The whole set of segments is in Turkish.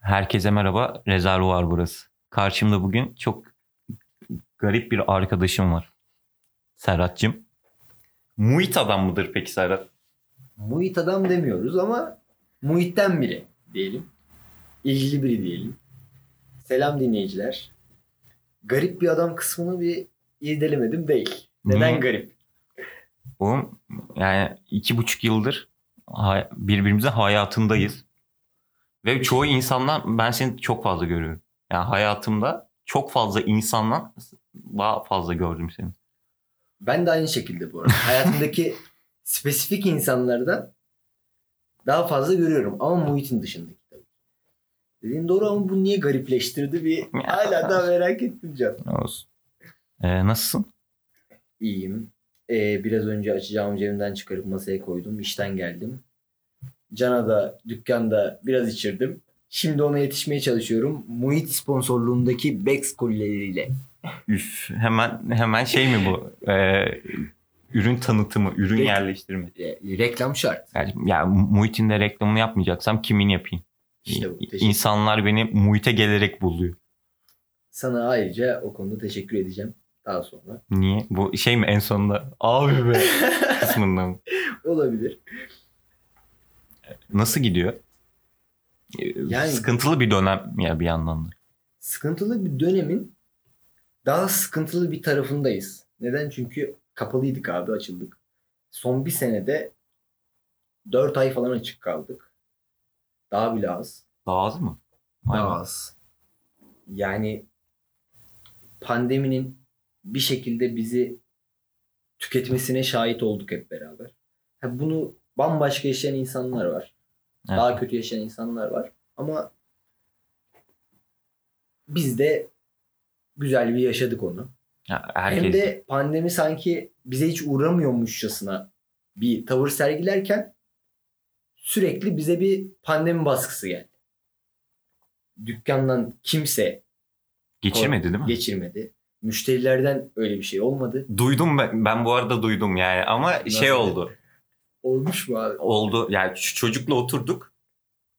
Herkese merhaba. Rezervuar burası. Karşımda bugün çok garip bir arkadaşım var. Serhat'cığım. Muhit adam mıdır peki Serhat? Muhit adam demiyoruz ama muhitten biri diyelim. İlgili biri diyelim. Selam dinleyiciler. Garip bir adam kısmını bir irdelemedim değil. Neden Niye? garip? Oğlum yani iki buçuk yıldır birbirimizin hayatındayız. Ve çoğu insandan ben seni çok fazla görüyorum. Yani hayatımda çok fazla insandan daha fazla gördüm seni. Ben de aynı şekilde bu arada. Hayatımdaki spesifik insanlardan daha fazla görüyorum. Ama muhitin dışındaki tabii. Dediğin doğru ama bu niye garipleştirdi bir hala daha merak ettim can. Olsun. Ee, nasılsın? İyiyim. Ee, biraz önce açacağım cebimden çıkarıp masaya koydum. İşten geldim. Can'a da dükkanda biraz içirdim. Şimdi ona yetişmeye çalışıyorum. Muhit sponsorluğundaki Bex kolileriyle. Üf, hemen hemen şey mi bu? Ee, ürün tanıtımı, ürün Peki. yerleştirme. E, reklam şart. Yani, ya Muhit'in de reklamını yapmayacaksam kimin yapayım? İşte bu. İnsanlar beni Muhit'e gelerek buluyor. Sana ayrıca o konuda teşekkür edeceğim daha sonra. Niye? Bu şey mi en sonunda? Abi be kısmında mı? Olabilir. Nasıl gidiyor? Yani- Sıkıntılı bir dönem ya bir yandan da. Sıkıntılı bir dönemin daha sıkıntılı bir tarafındayız. Neden? Çünkü kapalıydık abi açıldık. Son bir senede 4 ay falan açık kaldık. Daha bile az. Daha az mı? Daha az. Yani pandeminin bir şekilde bizi tüketmesine şahit olduk hep beraber. Ha, bunu bambaşka yaşayan insanlar var. Evet. Daha kötü yaşayan insanlar var. Ama biz de güzel bir yaşadık onu. Ya herkes Hem de pandemi sanki bize hiç uğramıyormuşçasına bir tavır sergilerken sürekli bize bir pandemi baskısı geldi. Dükkandan kimse geçirmedi değil mi? geçirmedi. Müşterilerden öyle bir şey olmadı. Duydum ben. Ben bu arada duydum yani ama Nasıl? şey oldu. Olmuş mu abi? Oldu. Yani çocukla oturduk.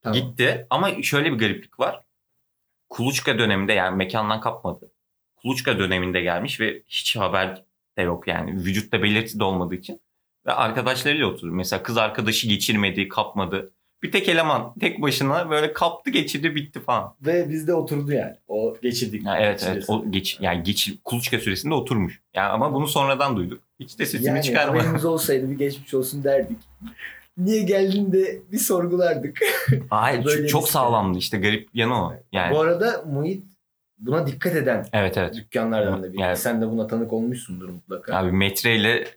Tamam. Gitti ama şöyle bir gariplik var. Kuluçka döneminde yani mekandan kapmadı. Kuluçka döneminde gelmiş ve hiç haber de yok yani. Vücutta belirti de olmadığı için. Ve arkadaşlarıyla oturdu. Mesela kız arkadaşı geçirmedi, kapmadı. Bir tek eleman tek başına böyle kaptı geçirdi bitti falan. Ve bizde oturdu yani. O geçirdik. Ya evet evet o geç yani geç kuluçka süresinde oturmuş. Yani ama bunu sonradan duyduk. Hiç de sesini yani çıkarmadı. haberimiz olsaydı bir geçmiş olsun derdik. Niye geldin de bir sorgulardık. Hayır çok bir- şey. sağlamdı işte garip yanı o. Yani Bu arada Muhit buna dikkat eden evet evet. dükkanlardan da biri. Yani- Sen de buna tanık olmuşsundur mutlaka. Abi metreyle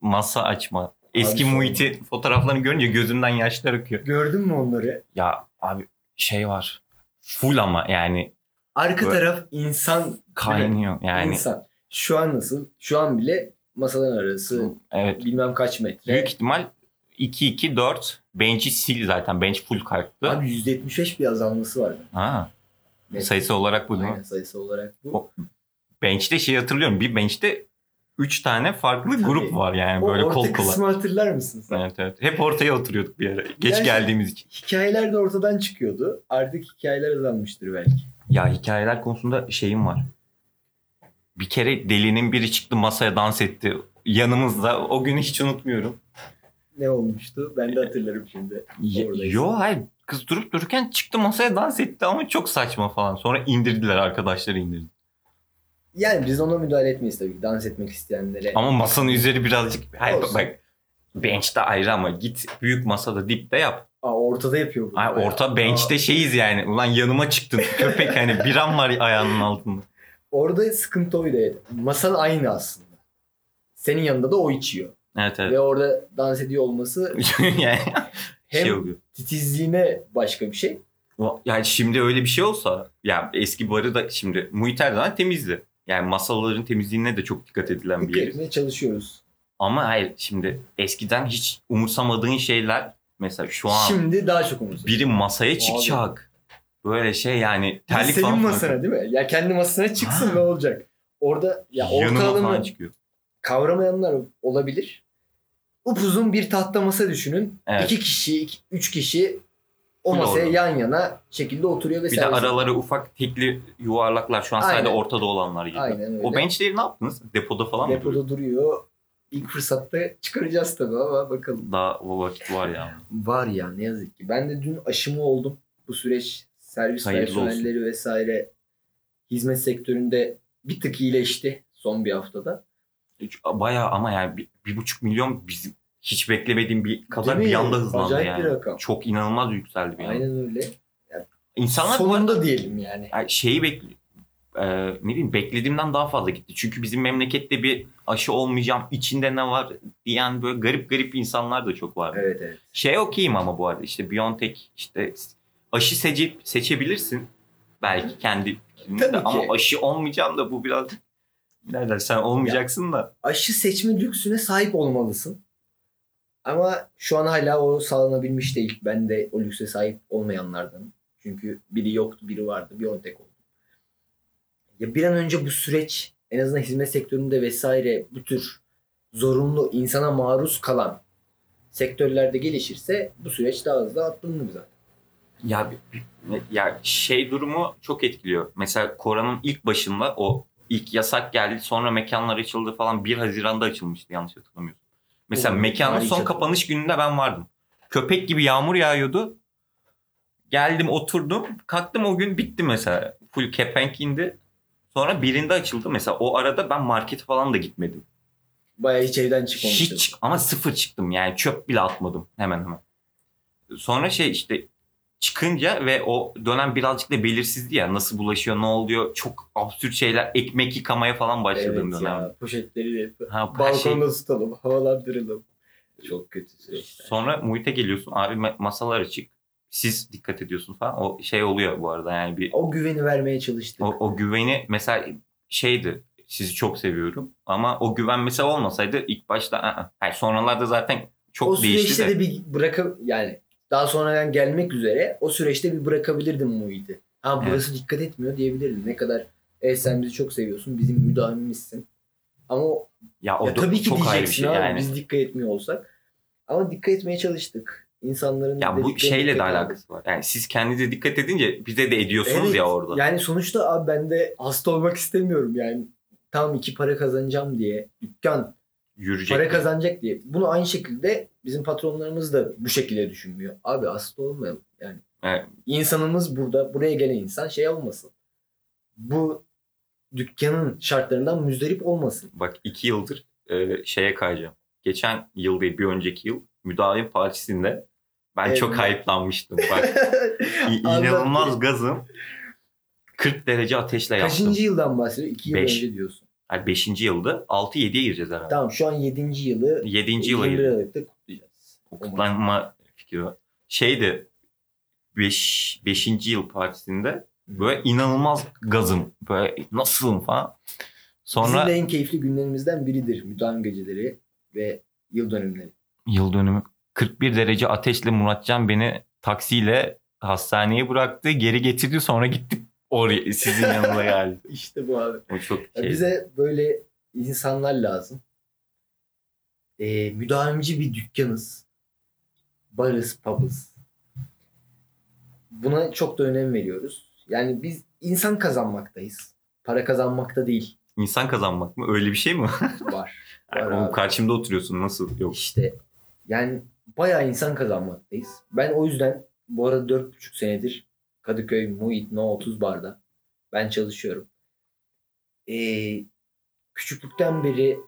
masa açma. Eski Abi muhiti fotoğraflarını görünce gözümden yaşlar akıyor. Gördün mü onları? Ya abi şey var. Full ama yani Arka Böyle- taraf insan. kaynıyor yani. İnsan. Şu an nasıl? Şu an bile masaların arası Evet. bilmem kaç metre. Büyük ihtimal 2-2-4 bench'i sil zaten. Bench full kalktı. Abi %75 bir azalması var. Ha, Metre. sayısı olarak bu değil mi? Aynen sayısı olarak bu. O- Bench'te şey hatırlıyorum. Bir bench'te 3 tane farklı Tabii. grup var yani o böyle orta kol kola. kısmı hatırlar mısın sen? Evet evet. Hep ortaya oturuyorduk bir ara. Geç Gerçi- geldiğimiz için. Hikayeler de ortadan çıkıyordu. Artık hikayeler azalmıştır belki. Ya hikayeler konusunda şeyim var. Bir kere delinin biri çıktı masaya dans etti. Yanımızda. O günü hiç unutmuyorum. Ne olmuştu? Ben de hatırlarım şimdi. Yo hayır. Kız durup dururken çıktı masaya dans etti ama çok saçma falan. Sonra indirdiler arkadaşları indirdi. Yani biz ona müdahale etmeyiz tabii ki. Dans etmek isteyenlere. Ama masanın üzeri birazcık... Hayır Olsun. bak. Bench'te ayrı ama git büyük masada dipte yap. Aa, ortada yapıyor bunu. Ay, orta bench'te şeyiz yani. Ulan yanıma çıktın. Köpek hani bir an var ayağının altında. Orada sıkıntı oydu. evet. Masan aynı aslında. Senin yanında da o içiyor. Evet evet. Ve orada dans ediyor olması yani hem şey oluyor. titizliğine başka bir şey. Yani şimdi öyle bir şey olsa ya eski barı da şimdi Muhit her zaman temizdi. Yani masaların temizliğine de çok dikkat edilen bir yer. etmeye çalışıyoruz. Ama hayır şimdi eskiden hiç umursamadığın şeyler mesela şu an Şimdi daha çok umursuyor. biri masaya Abi. çıkacak. Böyle şey yani terlik senin falan. masana değil mi? Ya kendi masasına çıksın ne olacak? Orada ya falan çıkıyor. kavramayanlar olabilir. upuzun bir tahta masa düşünün. Evet. İki kişi, iki- üç kişi o Full masaya orada. yan yana şekilde oturuyor ve Bir de servis araları ufak tekli yuvarlaklar şu an sadece Aynen. ortada olanlar gibi. Aynen öyle. O benchleri ne yaptınız? Depoda falan mı? duruyor? Depoda duruyor. İlk fırsatta çıkaracağız tabii ama bakalım. Daha o vakit var ya. Var ya ne yazık ki. Ben de dün aşımı oldum. Bu süreç servis Hayırlı personelleri vesaire hizmet sektöründe bir tık iyileşti son bir haftada. Bayağı ama yani bir, bir buçuk milyon bizim hiç beklemediğim bir kadar bir anda hızlandı Acayip yani. bir rakam. Çok inanılmaz yükseldi bir anda. Aynen öyle. İnsanlar bu Sonunda diyelim yani. Yani şeyi bekliyor. ne bileyim beklediğimden daha fazla gitti. Çünkü bizim memlekette bir aşı olmayacağım içinde ne var diyen böyle garip garip insanlar da çok var. Evet evet. Şey okeyim ama bu arada işte BioNTech işte aşı seçip seçebilirsin. Belki kendi de ama aşı olmayacağım da bu biraz Nereden sen olmayacaksın da. Aşı seçme lüksüne sahip olmalısın. Ama şu an hala o sağlanabilmiş değil. Ben de o lükse sahip olmayanlardanım. Çünkü biri yoktu, biri vardı. Bir on tek oldu. Ya bir an önce bu süreç en azından hizmet sektöründe vesaire bu tür zorunlu insana maruz kalan sektörlerde gelişirse bu süreç daha hızlı atlanır zaten. Ya ya şey durumu çok etkiliyor. Mesela koronanın ilk başında o ilk yasak geldi sonra mekanlar açıldı falan 1 Haziran'da açılmıştı yanlış hatırlamıyorsam. Mesela mekanın son kapanış gününde ben vardım. Köpek gibi yağmur yağıyordu. Geldim oturdum. Kalktım o gün bitti mesela. Full kepenk indi. Sonra birinde açıldı. Mesela o arada ben market falan da gitmedim. Bayağı hiç evden çıkmamıştım. Hiç ama sıfır çıktım yani çöp bile atmadım hemen hemen. Sonra şey işte çıkınca ve o dönem birazcık da belirsizdi ya nasıl bulaşıyor ne oluyor çok absürt şeyler ekmek yıkamaya falan başladığım Evet dönem. ya poşetleri de Ha, şey. balkonda tutalım, havalandıralım. Çok kötü süreçler. Sonra muhite geliyorsun abi ma- masalar açık siz dikkat ediyorsun falan o şey oluyor bu arada yani bir O güveni vermeye çalıştık. o, o güveni mesela şeydi sizi çok seviyorum ama o güven mesela olmasaydı ilk başta ı-ı. Hayır, sonralarda zaten çok o değişti süreçte de. de, bir bıraka yani daha sonradan gelmek üzere o süreçte bir bırakabilirdim Muhit'i. Ha burası dikkat etmiyor diyebilirdim. Ne kadar evet sen bizi çok seviyorsun bizim müdavimimizsin. Ama Ya o ya tabii ki diyeceksin şey abi yani. biz dikkat etmiyor olsak. Ama dikkat etmeye çalıştık. İnsanların Ya bu şeyle de alakası var. Yani siz kendinize dikkat edince bize de ediyorsunuz Evet, ya orada. Yani sonuçta abi ben de hasta olmak istemiyorum yani. Tam iki para kazanacağım diye. Dükkan Yürüyecek. para kazanacak diye. Bunu aynı şekilde bizim patronlarımız da bu şekilde düşünmüyor. Abi hasta olmayalım yani. Evet. İnsanımız burada, buraya gelen insan şey olmasın. Bu dükkanın şartlarından müzdarip olmasın. Bak iki yıldır e, şeye kayacağım. Geçen yıl değil bir önceki yıl müdavim partisinde ben Evet. çok hype'lanmıştım. Bak inanılmaz gazım. 40 derece ateşle yaptım. Kaçıncı yıldan bahsediyor? İki yıl Beş. önce diyorsun. Yani 5. yılda 6-7'ye gireceğiz herhalde. Tamam şu an yedinci yılı 7. yıla 21 gireceğiz. Aralık'ta kutlayacağız. O kutlanma fikri var. Şeydi 5. 5. yıl partisinde böyle inanılmaz gazım. Böyle nasılım falan. Sonra... Bizim de en keyifli günlerimizden biridir. Müdahim geceleri ve yıl dönümleri. yıl dönümü 41 derece ateşle Muratcan beni taksiyle hastaneye bıraktı. Geri getirdi sonra gittik oraya sizin yanına geldi. İşte bu abi. O çok şey. Bize böyle insanlar lazım. Ee, müdavimci bir dükkanız. Barız, pubız. Buna çok da önem veriyoruz. Yani biz insan kazanmaktayız. Para kazanmakta değil. İnsan kazanmak mı? Öyle bir şey mi? Var. Var Yani oğlum karşımda oturuyorsun nasıl? Yok. İşte yani bayağı insan kazanmaktayız. Ben o yüzden bu arada 4,5 senedir Kadıköy Muhit No 30 barda ben çalışıyorum. Ee, küçüklükten beri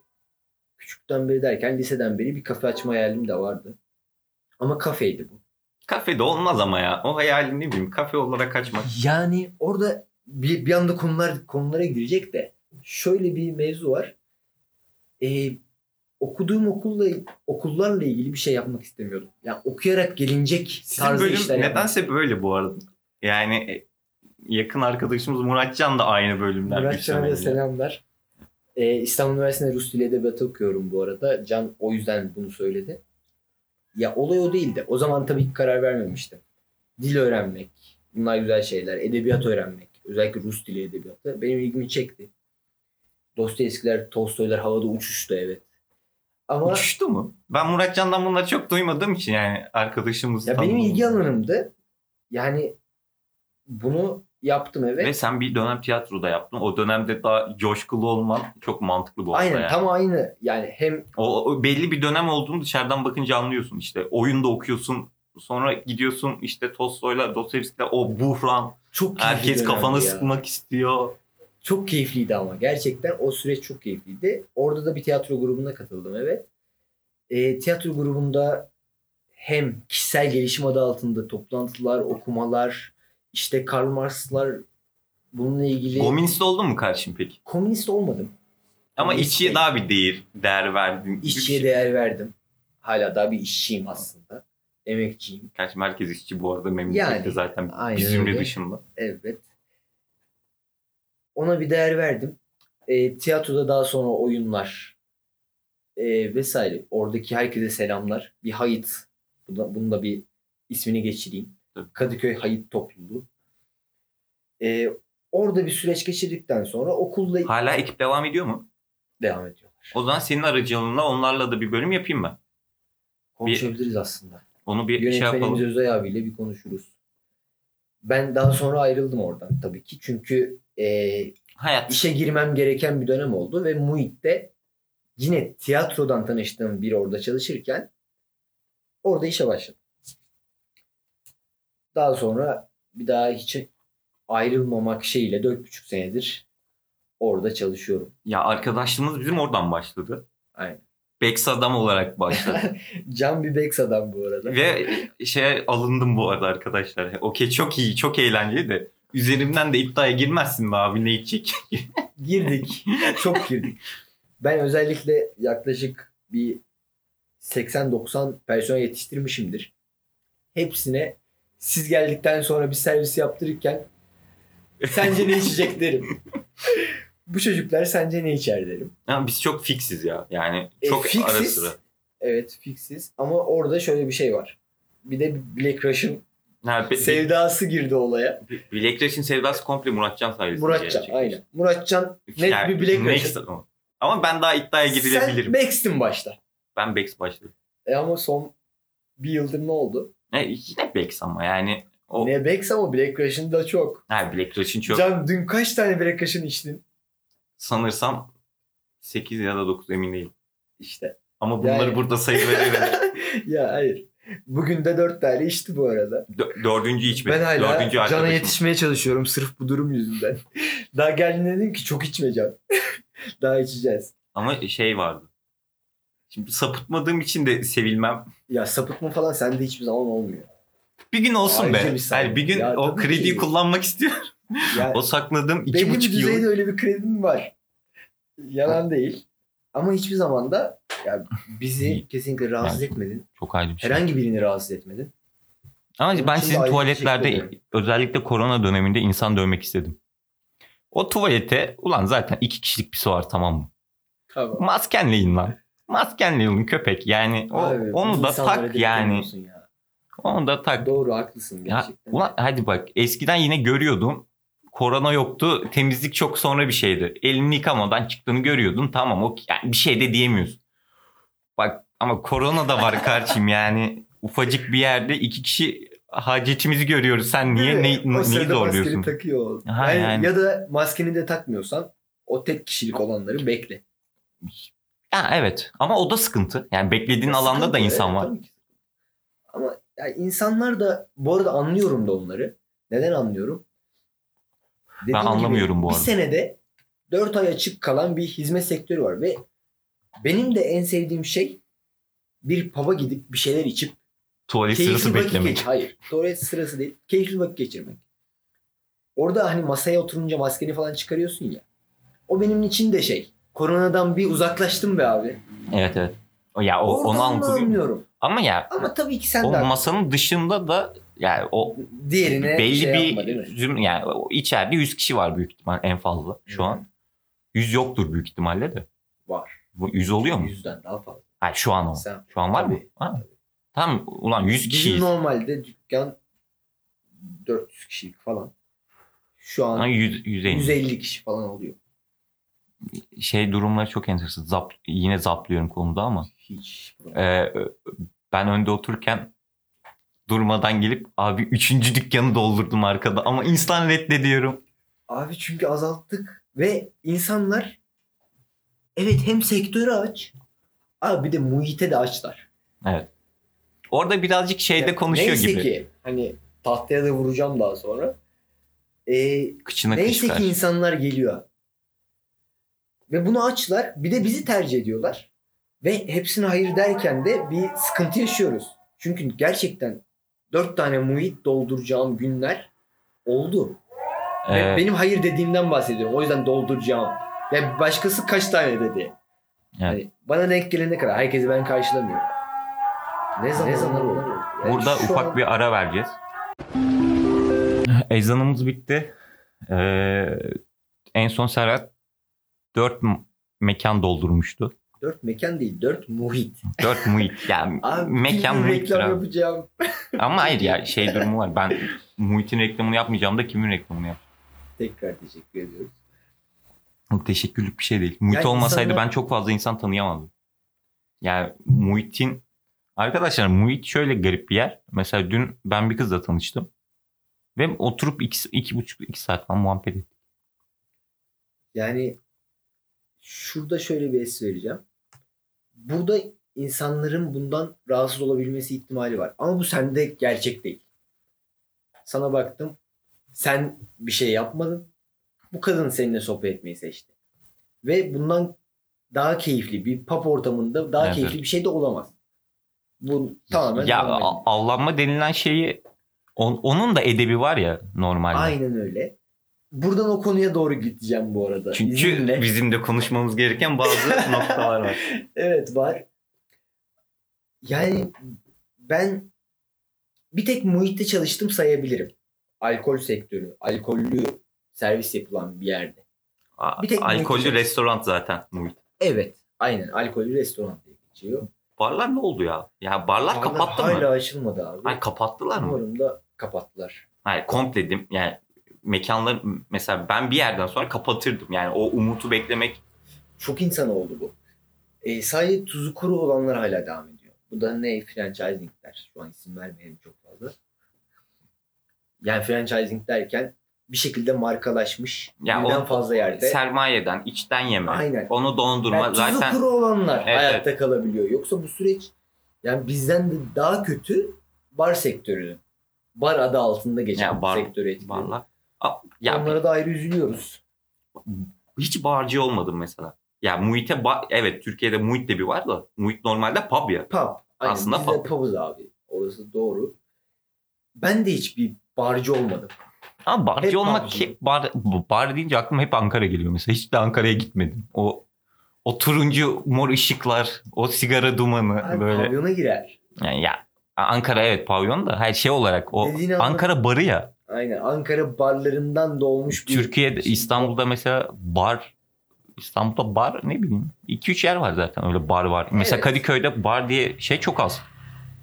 küçükten beri derken liseden beri bir kafe açma hayalim de vardı. Ama kafeydi bu. Kafede olmaz ama ya. O hayalin ne bileyim kafe olarak kaçmak. Yani orada bir, bir anda konular konulara girecek de şöyle bir mevzu var. Ee, okuduğum okulla okullarla ilgili bir şey yapmak istemiyordum. Yani okuyarak gelinecek Sizin tarzı bölüm işler yapmak. nedense böyle bu arada. Yani e, yakın arkadaşımız Muratcan da aynı bölümden. Murat Can'a da selamlar. Ee, İstanbul Üniversitesi'nde Rus Dili Edebiyatı okuyorum bu arada. Can o yüzden bunu söyledi. Ya olay o değildi. O zaman tabii ki karar vermemiştim. Dil öğrenmek, bunlar güzel şeyler. Edebiyat öğrenmek, özellikle Rus dili edebiyatı benim ilgimi çekti. Dostoyevskiler, Tolstoylar havada uçuştu evet. Ama Uçuştu mu? Ben Muratcan'dan bunları çok duymadığım için yani arkadaşımız. ya benim ilgi alanımdı. Yani bunu yaptım evet. Ve sen bir dönem tiyatroda yaptın. O dönemde daha coşkulu olman çok mantıklı bu Aynen yani. tam aynı. Yani hem O, o belli bir dönem olduğunu dışarıdan bakınca anlıyorsun işte. Oyunda okuyorsun. Sonra gidiyorsun işte Tolstoy'la Dostoyevski'yle o buhran. çok Herkes kafanı ya. sıkmak istiyor. Çok keyifliydi ama. Gerçekten o süreç çok keyifliydi. Orada da bir tiyatro grubuna katıldım evet. E, tiyatro grubunda hem kişisel gelişim adı altında toplantılar, okumalar, işte Karl Marx'lar bununla ilgili Komünist oldun mu karşım peki? komünist olmadım. Ama Komünist işçiye değil. daha bir değer, değer verdin. İşçiye değer verdim. Hala daha bir işçiyim aslında. Emekçiyim. Gerçi merkez işçi bu arada memlekette Yani, zaten bir zümre öyle. dışında. Evet. Ona bir değer verdim. E, tiyatroda daha sonra oyunlar e, vesaire. Oradaki herkese selamlar. Bir hayıt. Bunda, bunun da bir ismini geçireyim. Kadıköy Hayıt Topluluğu. E, orada bir süreç geçirdikten sonra okulla Hala ekip devam ediyor mu? devam ediyorlar. O zaman senin aracılığınla onlarla da bir bölüm yapayım ben. Konuşabiliriz aslında. Onu bir şey Yönetmenimiz yapalım. Özay abiyle bir konuşuruz. Ben daha sonra ayrıldım oradan tabii ki. Çünkü e, Hayat. işe girmem gereken bir dönem oldu ve Muhit'te yine tiyatrodan tanıştığım biri orada çalışırken orada işe başladım. Daha sonra bir daha hiç ayrılmamak şeyiyle dört buçuk senedir orada çalışıyorum. Ya arkadaşlığımız bizim oradan başladı. Aynen. Bex adam olarak başladı. Can bir Bex adam bu arada. Ve şey alındım bu arada arkadaşlar. Okey çok iyi, çok eğlenceli de. Üzerimden de iddiaya girmezsin mi abi ne içecek? Girdik. Çok girdik. Ben özellikle yaklaşık bir 80-90 personel yetiştirmişimdir. Hepsine siz geldikten sonra bir servis yaptırırken sence ne içecek derim. Bu çocuklar sence ne içer derim. Ya biz çok fiksiz ya. Yani E, çok fiksiz. ara sıra. Evet fiksiz ama orada şöyle bir şey var. Bir de Black Rush'ın Ha, be, sevdası girdi olaya. Black Rush'in sevdası komple Muratcan sayesinde. Muratcan aynen. Muratcan net Yani bir Black Rush'ın. Ama ben daha iddiaya girebilirim. Sen Max'tin başta. Ben Bex başladım. E ama son bir yıldır ne oldu? E, yine Bex ama yani o Ne Bex ama Black Rush'ın da çok. ha, Black Rush'in çok Can dün kaç tane Black Rush'ın içtin? sanırsam 8 ya da 9 emin değilim. İşte. Ama bunları Yani- burada sayıları ya hayır. Bugün de dört tane içti bu arada. Dö- dördüncü içmedi. Ben hala Dördüncü Can'a arkadaşım. yetişmeye çalışıyorum sırf bu durum yüzünden. Daha geldiğinde dedim ki çok içme Can. Daha içeceğiz. Ama şey vardı. Şimdi sapıtmadığım için de sevilmem. Ya sapıtma falan sende hiçbir zaman olmuyor. Bir gün olsun Ayrıca be. bir. Yani bir gün Ya o krediyi ki. kullanmak istiyorum. Yani o sakladığım iki belli bir buçuk düzeyde yıl. öyle bir kredim var. Yalan değil. Ama hiçbir zaman da ya bizi kesinlikle rahatsız etmedin. Çok ayrı bir şey. Herhangi birini rahatsız etmedin. Ama Onun ben sizin ayrı tuvaletlerde ederim. özellikle korona döneminde insan dövmek istedim. O tuvalete ulan zaten iki kişilik bir su var tamam mı? Tamam. Maskenle in lan. Maskenle in köpek. Yani o, Abi, onu da tak yani. Ya. Onu da tak. Doğru haklısın Ya, gerçekten. ulan hadi bak eskiden yine görüyordum. Korona yoktu. Temizlik çok sonra bir şeydi. Elini yıkamadan çıktığını görüyordun. Tamam o yani bir şey de diyemiyorsun. Bak ama korona da var karşım yani. Ufacık bir yerde iki kişi hacetimizi görüyoruz. Sen niye ne, sırada zorluyorsun? maskeni takıyor. Ha, Yani yani. Ya da maskeni de takmıyorsan o tek kişilik olanları bekle. Ya evet ama o da sıkıntı. Yani beklediğin Ya alanda da insan evet, var. Ama yani insanlar da bu arada anlıyorum da onları. Neden anlıyorum? Dediğim gibi, anlamıyorum bu Bir arada. senede 4 ay açık kalan bir hizmet sektörü var ve benim de en sevdiğim şey bir pub'a gidip bir şeyler içip Tuvalet sırası vakit beklemek. geç- Hayır. Tuvalet sırası değil. Keyifli vakit geçirmek. Orada hani masaya oturunca maskeni falan çıkarıyorsun ya. O benim için de şey. Koronadan bir uzaklaştım be abi. Evet evet. Ya o, onu Oradan da anlıyorum. Ama ya Ama tabii ki sen o de masanın dışında da yani o diğerine belli şey bir yapma züm- yani o içeride 100 kişi var büyük ihtimal en fazla şu Hı. an. 100 yoktur büyük ihtimalle de. Var. Bu 100 oluyor mu? Yüzden daha fazla. Hayır şu an o. Sen, Şu an var mı? Tabii. Ha. Tamam ulan 100 Bizim kişiyiz. normalde dükkan 400 kişilik falan. Şu an Ha, 100, 150. 150 kişi falan oluyor. Şey durumları çok enteresan. Zap, yine zaplıyorum konuda ama. Hiç. Ee, ben önde otururken durmadan gelip abi üçüncü dükkanı doldurdum arkada ama insan reddediyorum. Abi çünkü azalttık ve insanlar evet hem sektörü aç abi bir de muhite de açlar. Evet. Orada birazcık şeyde Ya konuşuyor neyse gibi. ki hani tahtaya da vuracağım daha sonra. Ee, Kıçına neyse kışkar. ki insanlar geliyor. Ve bunu açlar. Bir de bizi tercih ediyorlar. Ve hepsine hayır derken de bir sıkıntı yaşıyoruz. Çünkü gerçekten dört tane muhit dolduracağım günler oldu. Ve Ee, benim hayır dediğimden bahsediyorum. O yüzden dolduracağım. Yani başkası kaç tane dedi. Yani bana denk gelene kadar. Herkesi ben karşılamıyorum. Ne zaman, ne zaman oldu? Yani Burada ufak an- bir ara vereceğiz. Ezanımız bitti. Ee, en son Serhat 4 mekan doldurmuştu. Dört mekan değil. Dört muhit. 4 muhit. Yani Abi mekan reklam abi. yapacağım. Ama hayır ya şey durumu var. Ben muhitin reklamını yapmayacağım da kimin reklamını yap? Tekrar teşekkür ediyoruz. Çok teşekkürlük bir şey değil. Muhit Yani olmasaydı insanlar- ben çok fazla insan tanıyamazdım. Yani muhitin arkadaşlar muhit şöyle garip bir yer. Mesela dün ben bir kızla tanıştım. Ve oturup iki, iki buçuk iki saat falan muhabbet ettik. Yani şurada şöyle bir es vereceğim. Burada insanların bundan rahatsız olabilmesi ihtimali var. Ama bu sende gerçek değil. Sana baktım. Sen bir şey yapmadın. Bu kadın seninle sohbet etmeyi seçti. Ve bundan daha keyifli bir pub ortamında daha Evet, keyifli bir şey de olamaz. Bu tamamen ya a- avlanma denilen şeyi on- onun da edebi var ya normalde. Aynen öyle. Buradan o konuya doğru gideceğim bu arada. Çünkü İzninle. bizim de konuşmamız gereken bazı noktalar var. Evet var. Yani ben bir tek muhitte çalıştım sayabilirim. Alkol sektörü, alkollü servis yapılan bir yerde. Bir tek Alkollü restoran zaten muhit. Evet, aynen alkollü restoran diye geçiyor. Barlar ne oldu ya? Ya barlar Hala- kapattı hala mı? açılmadı abi. Hayır kapattılar mı? Umarım da kapattılar. Hayır komple dedim. Yani mekanlar mesela ben bir yerden sonra kapatırdım. Yani o umutu beklemek Çok insan oldu bu. E, sadece tuzu kuru olanlar hala devam ediyor. Bu da ne? Franchising'ler. Şu an isim vermeyelim çok fazla. Yani franchising derken bir şekilde markalaşmış. Ya birden o- fazla yerde. sermayeden, içten yeme, Aynen. onu dondurma Yani tuzu zaten kuru olanlar Evet, hayatta kalabiliyor. Yoksa bu süreç yani bizden de daha kötü bar sektörü. Bar adı altında geçen Ya bar- sektörü etkiliyor. barlar. Ya Onlara da ayrı üzülüyoruz. hiç barcı olmadım mesela. Ya muhite ba- evet Türkiye'de muhit de bir var da muhit normalde pub ya. Pub. Aynen, Aslında biz de pub. pub'uz abi. Orası doğru. Ben de hiçbir barcı olmadım. Ama barcı Hep olmak hep bar, bar deyince aklıma hep Ankara geliyor mesela. Hiç de Ankara'ya gitmedim. O o turuncu mor ışıklar, o sigara dumanı Abi, böyle. Pavyona girer. Yani ya Ankara evet pavyon da her şey olarak o Dediğini anladım. Ankara barı ya. Aynen. Ankara barlarından doğmuş bir Türkiye'de şey. İstanbul'da mesela bar İstanbul'da bar ne bileyim 2-3 yer var zaten öyle bar var. Mesela Evet. Kadıköy'de bar diye şey çok az.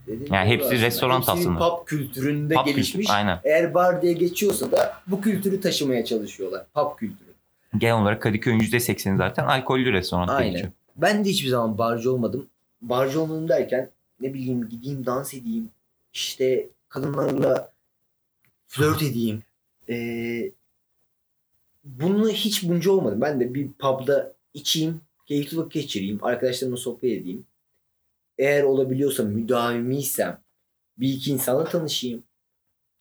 Dediğin Yani hepsi aslında. restoran Hepsi bir aslında. Pub kültüründe Pub gelişmiş. kültürü, aynen. Eğer bar diye geçiyorsa da bu kültürü taşımaya çalışıyorlar. Pub kültürü. Genel olarak Kadıköy'ün %80'i zaten alkollü restoran Aynen. geçiyor. Ben de hiçbir zaman barcı olmadım. Barcı olmadım derken ne bileyim gideyim dans edeyim. işte kadınlarla flört edeyim. Ee, bunu hiç bunca olmadı. Ben de bir pub'da içeyim, keyifli vakit geçireyim, arkadaşlarımla sohbet edeyim. Eğer olabiliyorsa müdavimiysem bir iki insanla tanışayım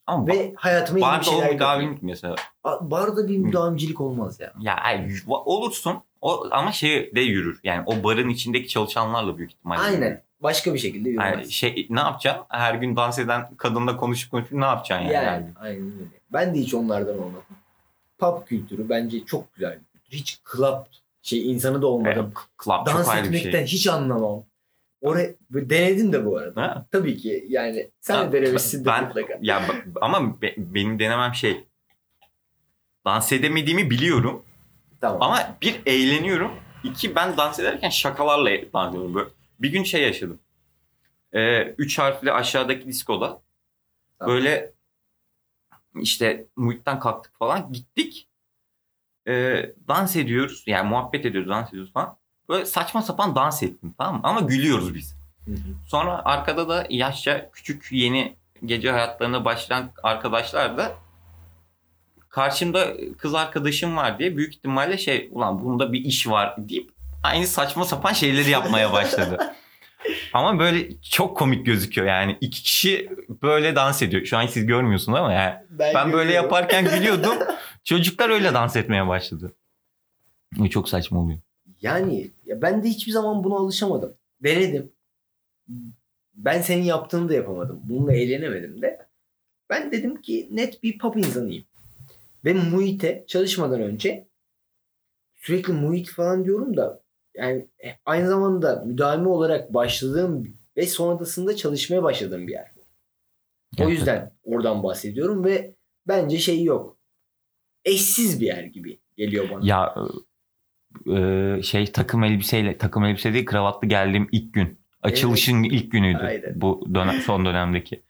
Ama ve hayatıma yeni bir barda o şeyler müdavim katayım. mesela. A- Barda bir müdavimcilik olmaz ya. Ya ay, olursun o, ama şey de yürür. Yani o barın içindeki çalışanlarla büyük ihtimalle. Aynen. Başka bir şekilde yürümez. Yani şey ne yapacaksın? Her gün dans eden kadınla konuşup konuşup ne yapacaksın yani? Yani, aynen öyle. Ben de hiç onlardan olmadım. Pub kültürü bence çok güzel bir kültür. Hiç club şey insanı da olmadım. Evet, club Dans çok ayrı bir etmekten şey. hiç anlamam. Oraya böyle denedim de bu arada. Ha? Tabii ki yani sen Ha, de denemişsin de ben- mutlaka. Ya ama be- benim denemem şey dans edemediğimi biliyorum Tamam. ama bir eğleniyorum. iki ben dans ederken şakalarla dans ediyorum. Böyle bir gün şey yaşadım. Ee, üç harfli aşağıdaki diskoda Tamam. böyle işte muhitten kalktık falan gittik. e, dans ediyoruz. Yani muhabbet ediyoruz, dans ediyoruz falan. Böyle saçma sapan dans ettim tamam mı? Ama gülüyoruz biz. Sonra arkada da yaşça küçük yeni gece hayatlarına başlayan arkadaşlar da karşımda kız arkadaşım var diye büyük ihtimalle şey ulan bunda bir iş var deyip aynı saçma sapan şeyleri yapmaya başladı. ama böyle çok komik gözüküyor yani iki kişi böyle dans ediyor. Şu an siz görmüyorsunuz ama yani ben böyle görüyorum. yaparken gülüyordum. Çocuklar öyle dans etmeye başladı. Bu çok saçma oluyor. Yani ya ben de hiçbir zaman buna alışamadım. Denedim. Ben senin yaptığını da yapamadım. Bununla eğlenemedim de. Ben dedim ki net bir pop insanıyım. Ve muhite çalışmadan önce sürekli muhit falan diyorum da yani aynı zamanda müdavimi olarak başladığım ve sonrasında çalışmaya başladığım bir yer. O yüzden oradan bahsediyorum ve bence şey yok. Eşsiz bir yer gibi geliyor bana. Ya e, şey takım elbiseyle takım elbise değil kravatlı geldiğim ilk gün. Açılışın ilk günüydü. Aynen. Bu dönem son dönemdeki.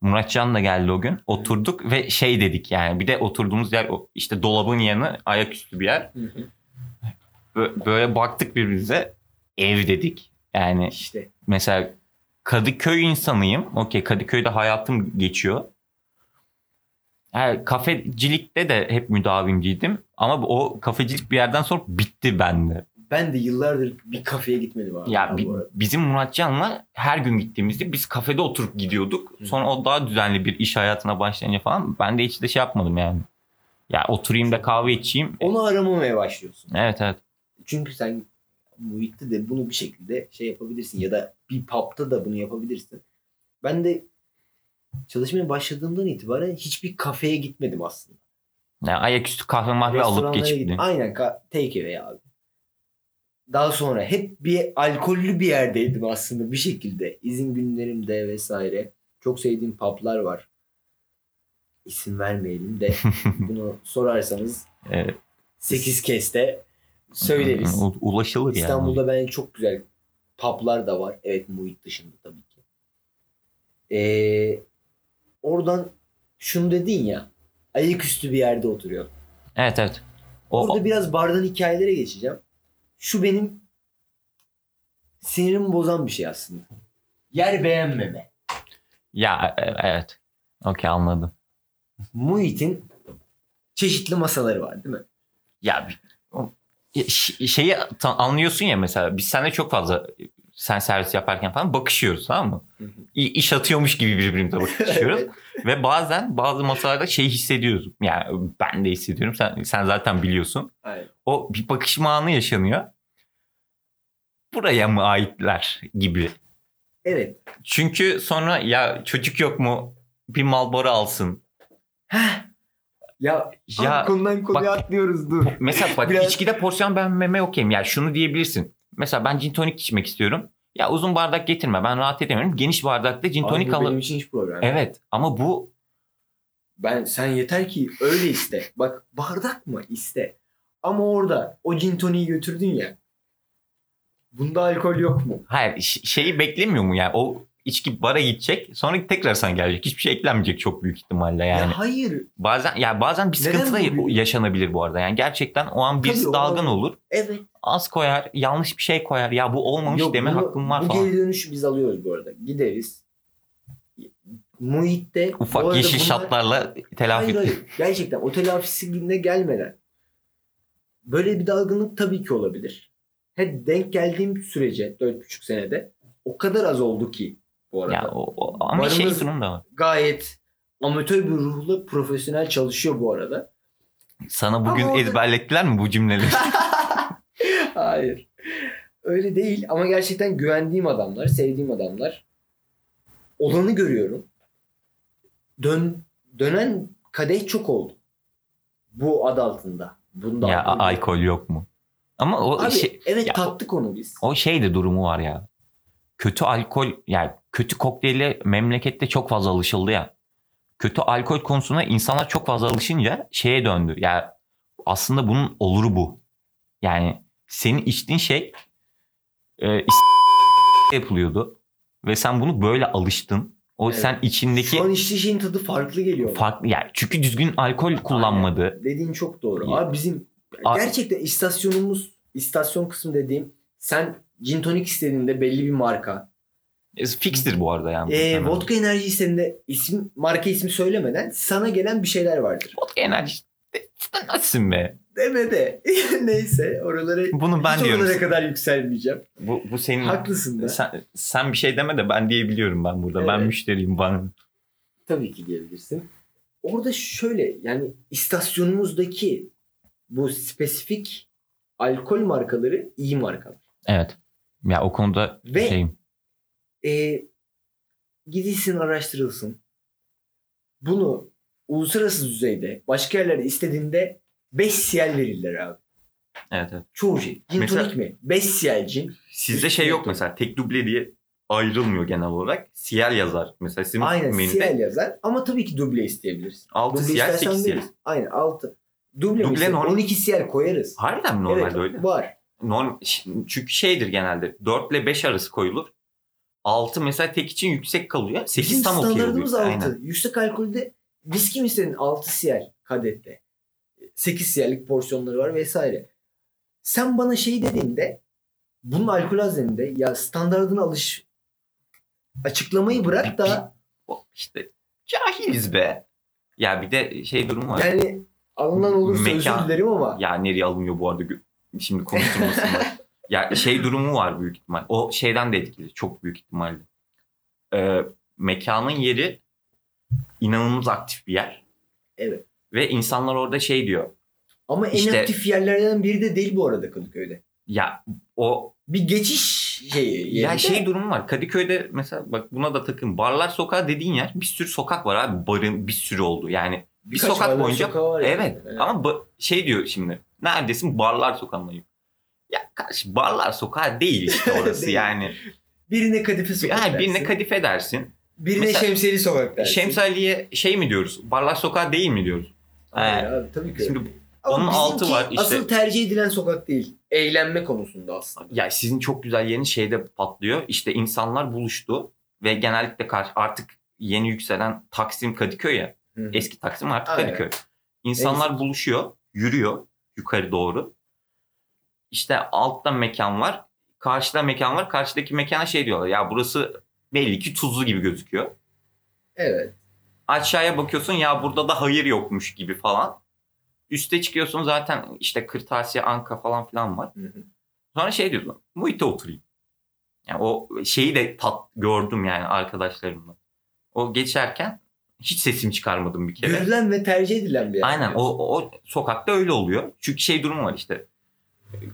Muratcan da geldi o gün. Oturduk ve şey dedik yani bir de oturduğumuz yer işte dolabın yanı ayaküstü bir yer. Hı Böyle baktık birbirimize ev dedik. Yani İşte mesela Kadıköy insanıyım. Okey Kadıköy'de hayatım geçiyor. Yani kafecilikte de hep müdavimciydim. Ama o kafecilik bir yerden sonra bitti bende. ben de yıllardır bir kafeye gitmedim abi. Ya bi- bizim Muratcan'la her gün gittiğimizde biz kafede oturup gidiyorduk. Hı. Sonra o daha düzenli bir iş hayatına başlayınca falan ben de hiç de şey yapmadım yani. Ya oturayım da kahve içeyim. Onu aramamaya başlıyorsun. Evet evet. Çünkü sen muhitte de bunu bir şekilde şey yapabilirsin ya da bir pub'da da bunu yapabilirsin. Ben de çalışmaya başladığımdan itibaren hiçbir kafeye gitmedim aslında. Yani ayaküstü kahve mahve alıp geçip. gittim. Aynen take away abi. Daha sonra hep bir alkollü bir yerdeydim aslında bir şekilde. İzin günlerimde vesaire. Çok sevdiğim publar var. İsim vermeyelim de bunu sorarsanız Evet. 8 kez de söyleriz. Ulaşılır yani. İstanbul'da bence çok güzel publar da var. Evet muhit dışında tabii ki. Ee, oradan şunu dedin ya ayaküstü bir yerde oturuyor. Evet evet. O, Orada biraz bardan hikayelere geçeceğim. Şu benim sinirimi bozan bir şey aslında. Yer beğenmeme. Ya e- evet. Okey anladım. Muhit'in çeşitli masaları var değil mi? Ya o- şeyi anlıyorsun ya mesela biz seninle çok fazla sen servis yaparken falan bakışıyoruz tamam mı? Hı hı. İş atıyormuş gibi birbirimize bakışıyoruz. Ve bazen bazı masalarda şey hissediyoruz. Yani ben de hissediyorum. Sen, sen zaten biliyorsun. Aynen. O bir bakışma anı yaşanıyor. Buraya mı aitler gibi. Evet. Çünkü sonra ya çocuk yok mu bir Marlboro alsın. Heh. Ya, Ya konudan konuya atlıyoruz dur. Mesela bak Biraz- içkide porsiyon beğenmeme okeyim. Yani şunu diyebilirsin. Mesela ben gin tonik içmek istiyorum. Ya uzun bardak getirme ben rahat edemiyorum. Geniş bardakta gin tonik bu benim için hiç problem. Evet ama bu Ben sen yeter ki öyle iste. Bak bardak mı iste. Ama orada o gin toniği götürdün ya. Bunda alkol yok mu? hayır şeyi beklemiyor mu yani? O içki bara gidecek sonra tekrar sana gelecek. Hiçbir şey eklenmeyecek çok büyük ihtimalle yani. Ya hayır. Bazen ya bazen bir Neden sıkıntı da bu yaşanabilir bu arada. Yani gerçekten o an birisi Tabii, o dalgın an- olur. Evet. Az koyar, yanlış bir şey koyar. Ya bu olmamış Yok, deme bunu- hakkım var bu falan. geri dönüşü biz alıyoruz bu arada. Gideriz. Muhit'te bu Ufak yeşil bunlar- şatlarla telafi Hayır hayır. Gerçekten o telafisine gelmeden böyle bir dalgınlık tabii ki olabilir. He, denk geldiğim sürece 4,5 senede o kadar az oldu ki bu arada. Ya o, o- ama şey Varımız- durum da var. Gayet amatör bir ruhla profesyonel çalışıyor bu arada. Sana bugün Ama ezberlettiler mi bu cümleleri? Hayır. Öyle değil ama gerçekten güvendiğim adamlar, sevdiğim adamlar. Olanı görüyorum. Dön, dönen kadeh çok oldu. Bu ad altında. Bunda ya alkol yok. alkol yok mu? Ama o Abi şey, evet ya tattık onu biz. o şey de durumu var ya. Kötü alkol yani kötü kokteyle memlekette çok fazla alışıldı ya. Kötü alkol konusuna insanlar çok fazla alışınca şeye döndü. Ya aslında bunun oluru bu. Yani senin içtiğin şey e, yapılıyordu ve sen bunu böyle alıştın. O Evet. sen içindeki Şu an içtiği şeyin tadı farklı geliyor. farklı yani çünkü düzgün alkol kullanmadı. Dediğin çok doğru. Ya. Abi bizim A- Gerçekten istasyonumuz, istasyon kısmı dediğim sen gin tonic istediğinde belli bir marka. E, Fixtir bu arada yani. Ee, vodka enerji istediğinde isim, marka ismi söylemeden sana gelen bir şeyler vardır. Vodka enerji. Sen Nasılsın be? Deme de. Neyse oraları Bunu ben hiç diyorum. oralara kadar yükselmeyeceğim. Bu, bu senin... Haklısın da. Sen, sen bir şey deme de ben diyebiliyorum ben burada. Ben Evet. müşteriyim bana. Tabii ki diyebilirsin. Orada şöyle yani istasyonumuzdaki bu spesifik alkol markaları iyi markalar. Evet. Ya o konuda Ve- şeyim. E, gidilsin araştırılsın. Bunu uluslararası düzeyde başka yerlerde istediğinde 5 siyel verirler abi. Evet evet. Çoğu şey. Gin Mesela- tonik mi? 5 siyel cin. Sizde şey yok mesela tek duble diye ayrılmıyor genel olarak. Siyel yazar. Mesela sizin Aynen menüde siyel yazar ama tabii ki duble isteyebilirsin. 6 Duble siyel istersen 8 siyel. Aynen 6. Duble, Duble duble normal- 12 siyel koyarız. Harbiden mi normalde evet, öyle? Var. Norm, çünkü şeydir genelde 4 ile 5 arası koyulur. 6 mesela tek için yüksek kalıyor. 8 Bizim tam okey oluyor. standartımız 6. Aynen. Yüksek alkolde viski mi istedin 6 siyel kadette. 8 siyerlik porsiyonları var vesaire. Sen bana şey dediğinde bunun alkol az dediğinde ya standartına alış açıklamayı bırak da işte cahiliz be. Ya bir de şey durum var. yani alınan olursa Mekan- özür dilerim ama Ya nereye alınıyor bu arada? Şimdi konuşturmasınlar. ya şey durumu var büyük ihtimal. O şeyden de etkili. Çok büyük ihtimalle. Ee, mekanın yeri inanılmaz aktif bir yer. Evet. Ve insanlar orada şey diyor. ama en İşte- aktif yerlerden biri de değil bu arada Kadıköy'de. Ya o Bir geçiş şeyi. ya şey durumu var. Kadıköy'de mesela bak buna da takın. Barlar sokağı dediğin yer bir sürü sokak var abi. Barın bir sürü oldu. Yani bir Birkaç sokak boyunca sokağı var yani. Evet. Ama ba- şey diyor şimdi. Neredesin? Barlar sokağındayım. Ya karşı barlar sokağı değil işte orası Değil. yani. birine kadife sokak Yani birine dersin. kadife dersin. birine Mesela- şemsiyeli sokak dersin. Şemsaliye şey mi diyoruz? Barlar sokağı değil mi diyoruz? Hayır He. abi tabii ki. Şimdi. Ama onun altı var işte. Asıl tercih edilen sokak değil. Eğlenme konusunda aslında. Ya sizin çok güzel yeriniz şeyde patlıyor. İşte insanlar buluştu ve genellikle artık yeni yükselen Taksim Kadıköy ya. Hı hı. Eski Taksim artık Aynen. Kadıköy. İnsanlar Eski. buluşuyor, yürüyor yukarı doğru. İşte altta mekan var, karşıda mekan var. Karşıdaki mekana şey diyorlar. Ya burası belli ki tuzlu gibi gözüküyor. Evet. Aşağıya bakıyorsun ya burada da hayır yokmuş gibi falan. Üste çıkıyorsun zaten işte kırtasiye, anka falan filan var. Hı hı. Sonra şey diyorsun. Muhite oturayım. Yani o şeyi de tat gördüm yani arkadaşlarımla. O geçerken hiç sesimi çıkarmadım bir kere. Görülen ve tercih edilen bir yer. Aynen o, o sokakta öyle oluyor. Çünkü şey durumu var işte.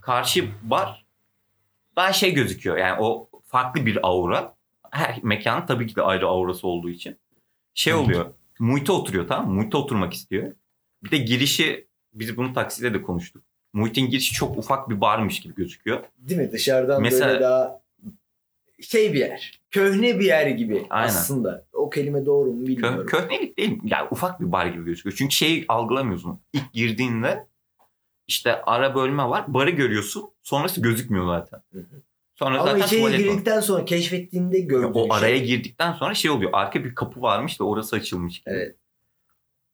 Karşı bar daha şey gözüküyor. Yani o farklı bir aura. Her mekanın tabii ki de ayrı aurası olduğu için. Şey oluyor. Muhite oturuyor tamam mı? Muhite oturmak istiyor. Bir de girişi biz bunu takside de konuştuk. Muhit'in girişi çok ufak bir barmış gibi gözüküyor. Değil mi? Dışarıdan Mesela- böyle daha şey bir yer. Köhne bir yer gibi Aynen. aslında. O kelime doğru mu Kö bilmiyorum. köhnelik değil. Yani ufak bir bar gibi gözüküyor. Çünkü şeyi algılamıyorsun. İlk girdiğinde işte ara bölme var. Barı görüyorsun. Sonrası gözükmüyor zaten. Hı hı. Sonra Ama zaten içeri var. girdikten sonra keşfettiğinde gördüğün O araya şey. girdikten sonra şey oluyor. Arka bir kapı varmış da orası açılmış. gibi. Evet.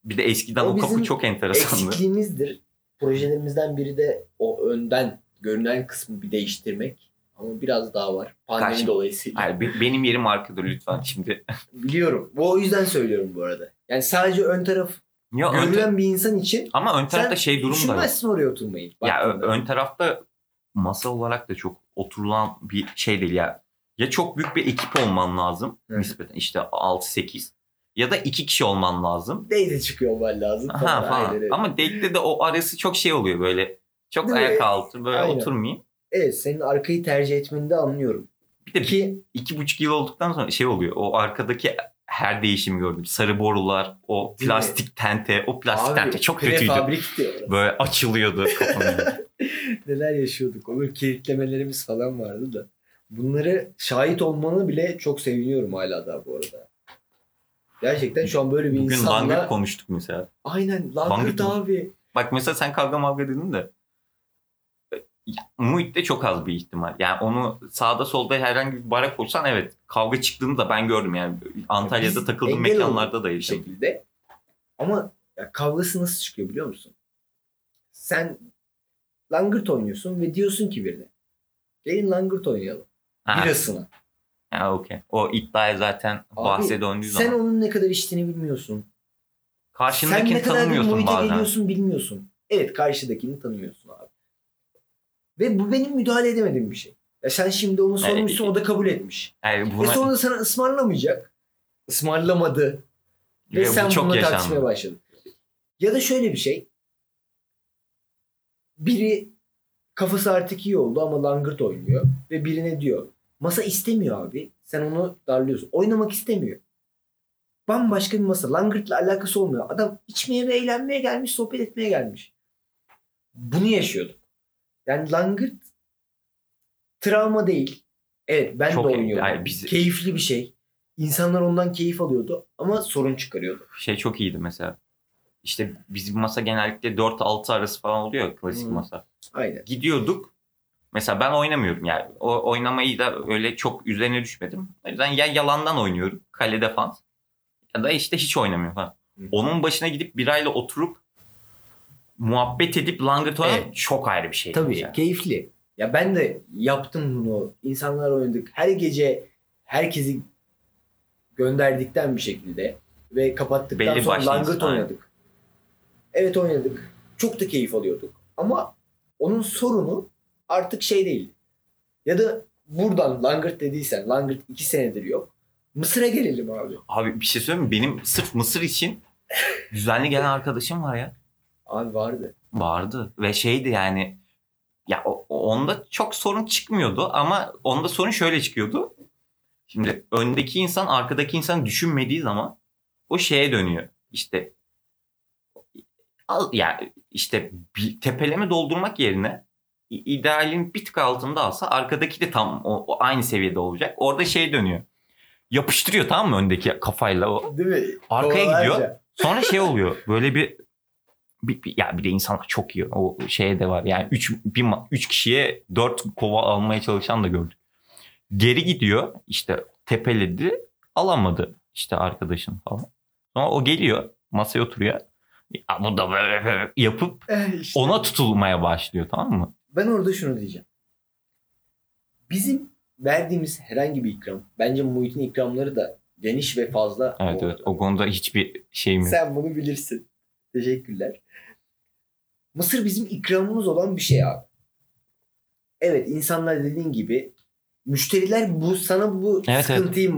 Bir de eskiden O o, kapı çok enteresandı. eksikliğimizdir. Projelerimizden biri de o önden görünen kısmı bir değiştirmek. Ama biraz daha var. Pandemi Karşı- dolayısıyla. Hayır, be- benim yerim arkada lütfen şimdi. Biliyorum. Bu o yüzden söylüyorum bu arada. Yani sadece ön taraf Ya ön görülen bir insan için ama ön tarafta şey durum da düşünmezsin oraya oturmayı. Ya ö- ön tarafta masa olarak da çok oturulan bir şey değil ya. Ya çok büyük bir ekip olman lazım Hı. nispeten işte 6-8 ya da iki kişi olman lazım. Date çıkıyor olman lazım. Ha falan. falan. Aynen öyle. Ama date'de de o arası çok şey oluyor böyle. Çok Değil mi? ayak altı böyle Aynen. oturmayayım. Evet senin arkayı tercih etmeni de anlıyorum. Bir de Ki iki buçuk yıl olduktan sonra şey oluyor. O arkadaki her değişimi gördüm. Sarı borular, o Değil mi? plastik tente, o plastik abi tente çok kötüydü. Böyle açılıyordu. Neler yaşıyorduk. Onun kilitlemelerimiz falan vardı da. Bunları şahit olmanı bile çok seviniyorum hala da bu arada. Gerçekten şu an böyle bir Bugün insanla... langırt konuştuk mesela. Aynen Langırt abi. Bak mesela sen kavga mavga dedin de ya, Muhit'te çok az bir ihtimal. Yani onu sağda solda herhangi bir bara koysan evet kavga çıktığını da ben gördüm yani. Antalya'da Biz takıldığım mekanlarda da bir yaşadım. şekilde. Ama ya kavgası nasıl çıkıyor biliyor musun? Sen langırt oynuyorsun ve diyorsun ki birine. Gelin langırt oynayalım. Ha, Birasına. ha, okey. O iddiaya zaten bahse döndüğü sen zaman. onun ne kadar içtiğini bilmiyorsun. Sen Karşındakini ne kadar bir tanımıyorsun muhite bazen. geliyorsun bilmiyorsun. Evet karşıdakini tanımıyorsun abi. Ve bu benim müdahale edemediğim bir şey. Ya sen şimdi onu sormuşsun o da kabul etmiş. Yani Ve buna, sonra da sana ısmarlamayacak. Ismarlamadı. Ve, ve sen çok bununla yaşandı. tartışmaya başladın. Ya da şöyle bir şey. Biri kafası artık iyi oldu ama langırt oynuyor. Ve birine diyor. Masa istemiyor abi. Sen onu darlıyorsun. Oynamak istemiyor. Bambaşka bir masa. Langırt'la alakası olmuyor. Adam içmeye ve eğlenmeye gelmiş, sohbet etmeye gelmiş. Bunu yaşıyorduk. Yani langırt travma değil. Evet ben Çok de iyi. oynuyordum. Yani biz- Keyifli bir şey. İnsanlar ondan keyif alıyordu ama sorun çıkarıyordu. şey çok iyiydi mesela. İşte bizim masa genellikle 4-6 arası falan oluyor klasik Hı. masa. Aynen. Gidiyorduk. Mesela ben oynamıyorum yani. O oynamayı da öyle çok üzerine düşmedim. O yüzden ya yalandan oynuyorum. Kale defans. Ya da işte hiç oynamıyorum falan. Hı. Onun başına gidip birayla oturup muhabbet edip langırt oynamak Evet. çok ayrı bir şey. Tabii mesela. keyifli. Ya ben de yaptım bunu. İnsanlar oynadık. Her gece herkesi gönderdikten bir şekilde ve kapattıktan Belli sonra langırt oynadık. Evet oynadık. Çok da keyif alıyorduk. Ama onun sorunu artık şey değil. Ya da buradan langırt dediysen langırt iki senedir yok. Mısır'a gelelim abi. Abi bir şey söyleyeyim mi? Benim sırf Mısır için düzenli gelen arkadaşım var ya. Abi vardı. Vardı ve şeydi yani ya onda çok sorun çıkmıyordu ama onda sorun şöyle çıkıyordu. Şimdi öndeki insan arkadaki insan düşünmediği zaman o şeye dönüyor. İşte al yani işte bir tepeleme doldurmak yerine idealin bir tık altında alsa arkadaki de tam o, o aynı seviyede olacak. Orada şey dönüyor. Yapıştırıyor tamam mı öndeki kafayla o. Değil mi? Arkaya Kovalarca. gidiyor. Sonra şey oluyor. Böyle bir, bir, bir- ya bir de insanlar çok iyi. O şeye de var. Yani 3 bir ma- üç kişiye 4 kova almaya çalışan da gördük. Geri gidiyor. işte tepeledi. Alamadı işte arkadaşın falan. Sonra o geliyor. Masaya oturuyor. Ya bu da böyle böyle yapıp Eh, işte. ona tutulmaya başlıyor tamam mı? Ben orada şunu diyeceğim. Bizim verdiğimiz herhangi bir ikram, bence muhitin ikramları da geniş ve fazla. Evet bu evet. O konuda hiçbir şeyim yok. Sen bunu bilirsin. Teşekkürler. Mısır bizim ikramımız olan bir şey abi. Evet insanlar dediğin gibi müşteriler bu sana bu Evet, sıkıntıyı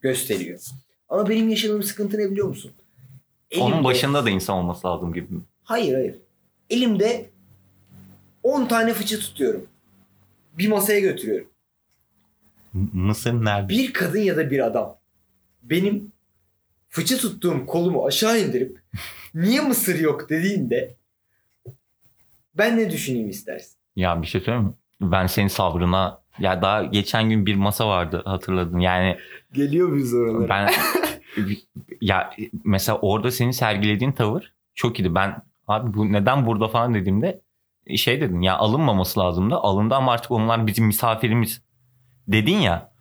gösteriyor. Ama benim yaşadığım sıkıntı ne biliyor musun? Onun Elimde- başında da insan olması lazım gibi. Hayır hayır. Elimde 10 tane fıçı tutuyorum. Bir masaya götürüyorum. Mısır nerede? Bir kadın ya da bir adam benim fıçı tuttuğum kolumu aşağı indirip niye mısır yok dediğinde ben ne düşüneyim istersin? Ya bir şey söyleyeyim mi? Ben senin sabrına ya daha geçen gün bir masa vardı hatırladın. Yani Geliyor biz oralara. ben ya mesela orada senin sergilediğin tavır çok iyiydi. Ben abi bu neden burada falan dediğimde şey dedim ya alınmaması lazımdı. Alındı ama artık onlar bizim misafirimiz dedin ya.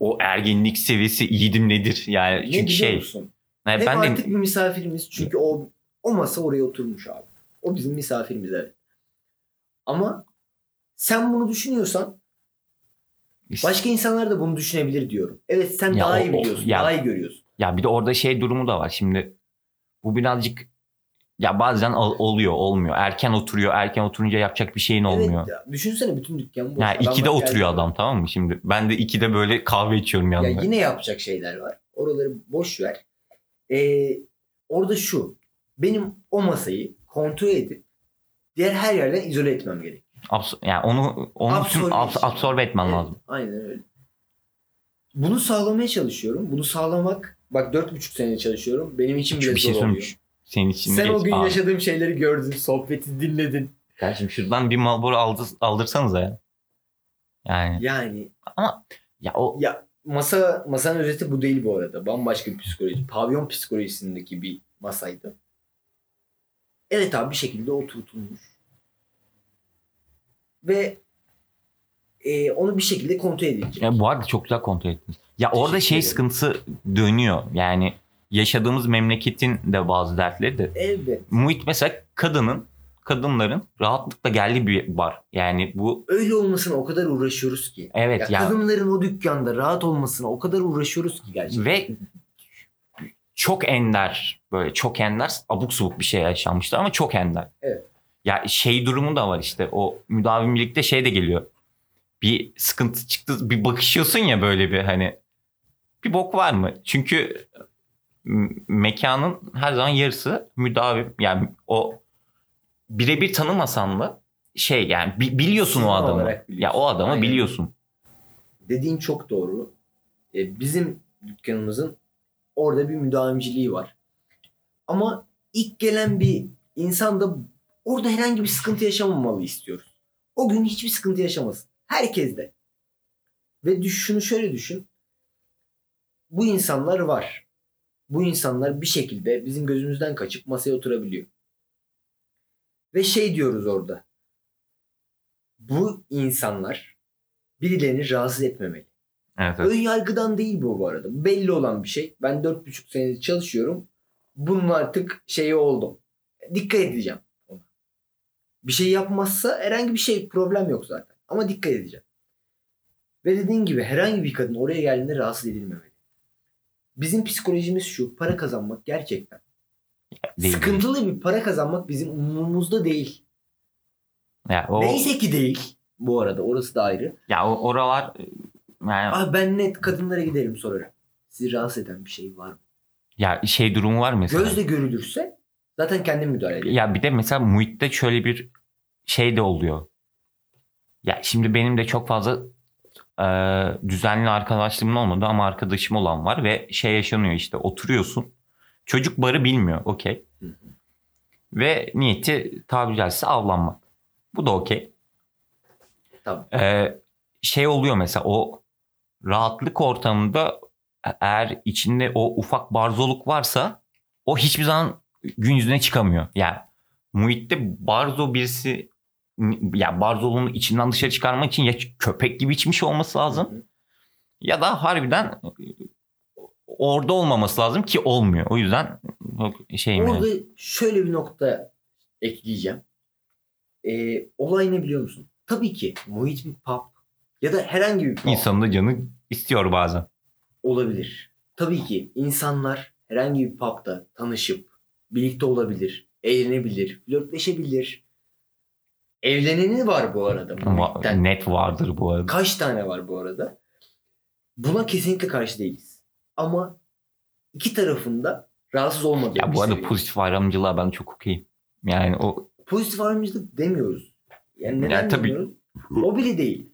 O ergenlik seviyesi iyiydim nedir? Yani ne çünkü şey musun? Yani Hep ben artık de bir misafirimiz çünkü o o masa oraya oturmuş abi. O bizim misafirimiz evet. Ama sen bunu düşünüyorsan başka insanlar da bunu düşünebilir diyorum. Evet sen Ya daha o- iyi biliyorsun. ya- daha iyi görüyorsun. Ya bir de orada şey durumu da var. Şimdi bu birazcık ya bazen ol- oluyor olmuyor. Erken oturuyor. Erken oturunca yapacak bir şeyin olmuyor. Evet ya, düşünsene bütün dükkan boş. Ya Adamlar ikide oturuyor geldi. adam tamam mı? Şimdi ben de ikide böyle kahve içiyorum Ya yanında. yine yapacak şeyler var. Oraları boş ver. Ee, orada şu. Benim o masayı kontrol edip diğer her yerden izole etmem gerek. Abs- yani onu onu tüm Absorbe abs- işte. absorbe etmen Evet, lazım. Aynen öyle. Bunu sağlamaya çalışıyorum. Bunu sağlamak bak dört buçuk sene çalışıyorum. Benim için bile bir şey zor söyleyeyim. oluyor. Senin için Sen o gün Aa, yaşadığım şeyleri gördün. Sohbeti dinledin. Kardeşim şuradan bir Marlboro aldı, aldırsanıza ya. Yani Yani ya o ya masa masanın özeti bu değil bu arada. Bambaşka bir psikoloji. Pavyon psikolojisindeki bir masaydı. Evet abi bir şekilde oturtulmuş. Ve e, onu bir şekilde kontrol edilecek. ya bu arada çok güzel kontrol ettiniz. Ya orada Teşekkür şey ederim. sıkıntısı dönüyor. Yani yaşadığımız memleketin de bazı dertleri de Evet. Muhit mesela kadının kadınların rahatlıkla geldiği bir bar. Yani bu Öyle olmasına o kadar uğraşıyoruz ki. evet Ya ya, kadınların o dükkanda rahat olmasına o kadar uğraşıyoruz ki gerçekten. ve çok ender böyle çok ender abuk subuk bir şey yaşanmıştı ama çok ender. Evet. Ya şey durumu da var işte o müdavimlikte şey de geliyor. Bir sıkıntı çıktı bir bakışıyorsun ya böyle bir hani bir bok var mı? Çünkü mekanın her zaman yarısı müdavim yani o birebir tanımasan da şey yani bi- biliyorsun o adamı. biliyorsun. Ya o adamı Aynen. biliyorsun. Dediğin çok doğru. E, bizim dükkanımızın orada bir müdavimciliği var. Ama ilk gelen bir insan da orada herhangi bir sıkıntı yaşamamalı istiyoruz. O gün hiçbir sıkıntı yaşamasın. Herkes de. Ve düş, şunu şöyle düşün. Bu insanlar var. Bu insanlar bir şekilde bizim gözümüzden kaçıp masaya oturabiliyor. Ve şey diyoruz orada. Bu insanlar birilerini rahatsız etmemeli. Evet, evet. Ön yargıdan değil bu bu arada. Belli olan bir şey. Ben dört buçuk senedir çalışıyorum. Bunun artık şeyi oldu. Dikkat edeceğim ona. Bir şey yapmazsa herhangi bir şey problem yok zaten. Ama dikkat edeceğim. Ve dediğin gibi herhangi bir kadın oraya geldiğinde rahatsız edilmemeli. Bizim psikolojimiz şu. Para kazanmak gerçekten. Değil. Sıkıntılı bir para kazanmak bizim umurumuzda değil. Ya o Neyse ki değil. Bu arada orası da ayrı. ya o oralar yani Abi ben net kadınlara giderim sorarım. Sizi rahatsız eden bir şey var mı? ya şey durumu var mesela. Gözle görülürse zaten kendim müdahale ederim. Ya bir de mesela muhitte şöyle bir şey de oluyor. Ya şimdi benim de çok fazla e, düzenli arkadaşlığım olmadı ama arkadaşım olan var ve şey yaşanıyor işte oturuyorsun. Çocuk barı bilmiyor okey. Ve niyeti tabiri caizse avlanmak. Bu da okey. Tabii. E, şey oluyor mesela o rahatlık ortamında eğer içinde o ufak barzoluk varsa o hiçbir zaman gün yüzüne çıkamıyor. Yani muhitte barzo birisi ya barzoluğunu içinden dışarı çıkarmak için ya köpek gibi içmiş olması lazım Hı hı. ya da harbiden orada olmaması lazım ki olmuyor. O yüzden şey? Orada şöyle bir nokta ekleyeceğim. Ee, olay ne biliyor musun? Tabii ki muhit bir pub ya da herhangi bir pub İnsanın da canı istiyor bazen. olabilir. Tabii ki insanlar herhangi bir pub'da tanışıp birlikte olabilir, eğlenebilir, flörtleşebilir. Evleneni var bu arada. Ama net vardır bu arada. Kaç tane var bu arada? Buna kesinlikle karşı değiliz. Ama iki tarafında rahatsız olmadığı Ya bu arada seviye. pozitif ayrımcılığa ben çok okeyim. Yani o pozitif ayrımcılık demiyoruz. Yani neden Ya tabii. demiyoruz? O bile değil.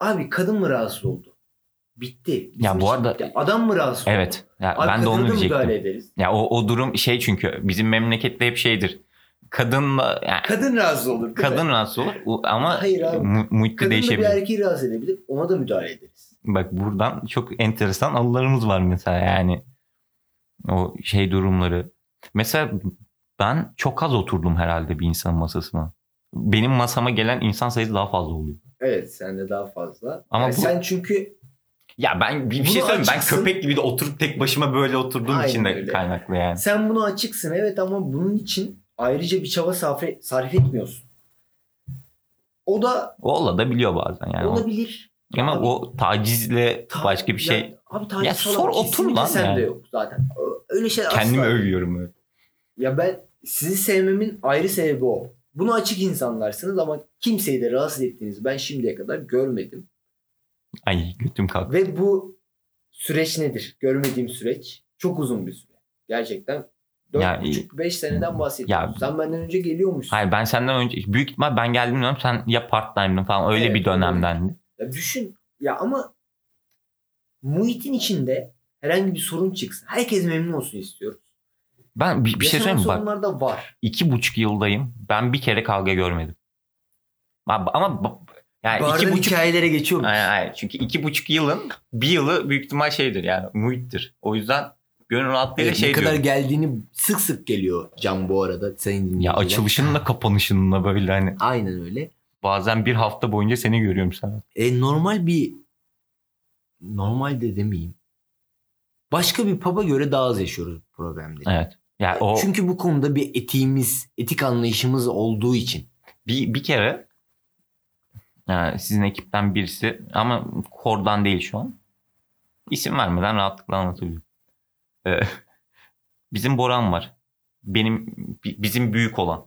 Abi kadın mı rahatsız oldu? Bitti. Bizim Ya bu arada- bitti. adam mı rahatsız oldu? evet. Ya Abi ben de onu diyecektim. ederiz. Ya o, o durum şey çünkü bizim memlekette hep şeydir. Kadınla yani Kadın rahatsız olur. mi? kadın rahatsız olur ama Hayır abi. mu- muhitte Kadın da bir değişebilir. erkeği rahatsız edebilir. Ona da müdahale ederiz. Bak buradan çok enteresan anılarımız var mesela yani. O şey durumları. Mesela ben çok az oturdum herhalde bir insanın masasına. Benim masama gelen insan sayısı daha fazla oluyor. Evet sende daha fazla. Ama Yani bu- sen çünkü Ya ben bir, bir şey söyleyeyim mi? ben açıksın. köpek gibi de oturup tek başıma böyle oturduğum Aynen için de öyle. kaynaklı yani. sen bunu açıksın evet ama bunun için ayrıca bir çaba sarf, sarf etmiyorsun. O da O olabiliyor bazen yani. Olabilir. Ama Abi- o tacizle Ta- başka bir ya- şey. abi taciz Ya sor, otur lan sende yani. yok zaten. Öyle şeyler Kendimi asla. övüyorum öyle. Ya ben sizi sevmemin ayrı sebebi o. Bunu açık insanlarsınız ama kimseyi de rahatsız ettiğinizi ben şimdiye kadar görmedim. Ay götüm kalktı. Ve bu süreç nedir? Görmediğim süreç çok uzun bir süre. Gerçekten Ya, 4,5-5 seneden bahsediyoruz. Ya- Sen benden önce geliyormuşsun. Hayır ben senden önce büyük ihtimal ben geldiğim dönem sen ya part time'dın falan öyle Evet, bir dönemdendi. Ya düşün. Ya ama muhitin içinde herhangi bir sorun çıksın. Herkes memnun olsun istiyoruz. Ben bir, bir şey söyleyeyim mi? Bak sorunlar da var. iki buçuk yıldayım. Ben bir kere kavga görmedim. Ama, yani iki Bardan buçuk hikayelere geçiyor muyuz? Aynen, aynen. Çünkü iki buçuk yılın bir yılı büyük ihtimal şeydir yani muhittir. O yüzden gönül rahatlığıyla Evet, şey ne kadar diyorum. geldiğini sık sık geliyor Can bu arada senin Ya dinleyiciler. açılışınla kapanışınla böyle hani Aynen öyle. Bazen bir hafta boyunca seni görüyorum sana. E, normal bir normal de demeyeyim. Başka bir pub'a göre daha az yaşıyoruz problemleri. Evet. Yani o Çünkü bu konuda bir etiğimiz, etik anlayışımız olduğu için. bir, bir kere yani sizin ekipten birisi ama kordan değil şu an. İsim vermeden rahatlıkla anlatabilirim. Ee, bizim Boran var. Benim bi- bizim büyük olan.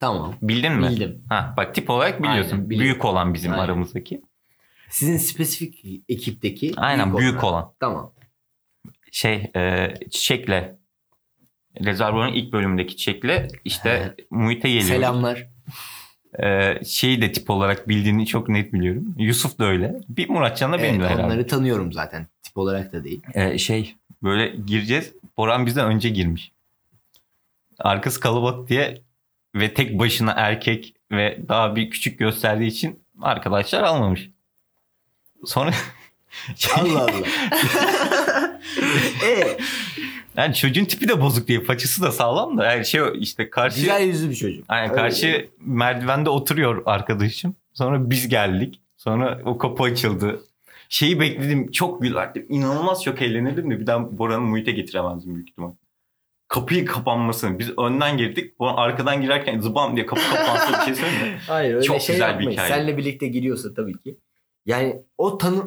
Tamam. Bildin mi? Bildim. Ha bak tip olarak biliyorsun. Aynen, biliyorum. büyük olan bizim Aynen. aramızdaki. Sizin spesifik ekipteki Aynen büyük, olan. olan. Tamam. Şey e, çiçekle Rezervuar'ın ilk bölümündeki çiçekle işte Muhit'e geliyor. Selamlar. Ee, şeyi de tip olarak bildiğini çok net biliyorum. Yusuf da öyle. Bir Muratcan da benim Evet, de herhalde. onları tanıyorum zaten. Tip olarak da değil. Ee, şey böyle gireceğiz. Boran bizden önce girmiş. Arkası kalabalık diye ve tek başına erkek ve daha bir küçük gösterdiği için arkadaşlar almamış. Sonra Allah Allah. e, yani çocuğun tipi de bozuk diye paçası da sağlam da yani şey işte karşı güzel yüzlü bir çocuk. Aynen Öyle karşı değil. merdivende oturuyor arkadaşım. Sonra biz geldik. Sonra o kapı açıldı. Şeyi bekledim. Çok gülerdim. İnanılmaz çok eğlenirdim de bir daha Bora'nın Muhit'e getiremezdim büyük ihtimal. Kapıyı kapanmasını. Biz önden girdik. Arkadan girerken zıbam diye kapı kapansa bir şey söyleyeyim mi? Hayır öyle Çok şey güzel bir yapmayın. hikaye. Seninle birlikte giriyorsa tabii ki. Yani o tanı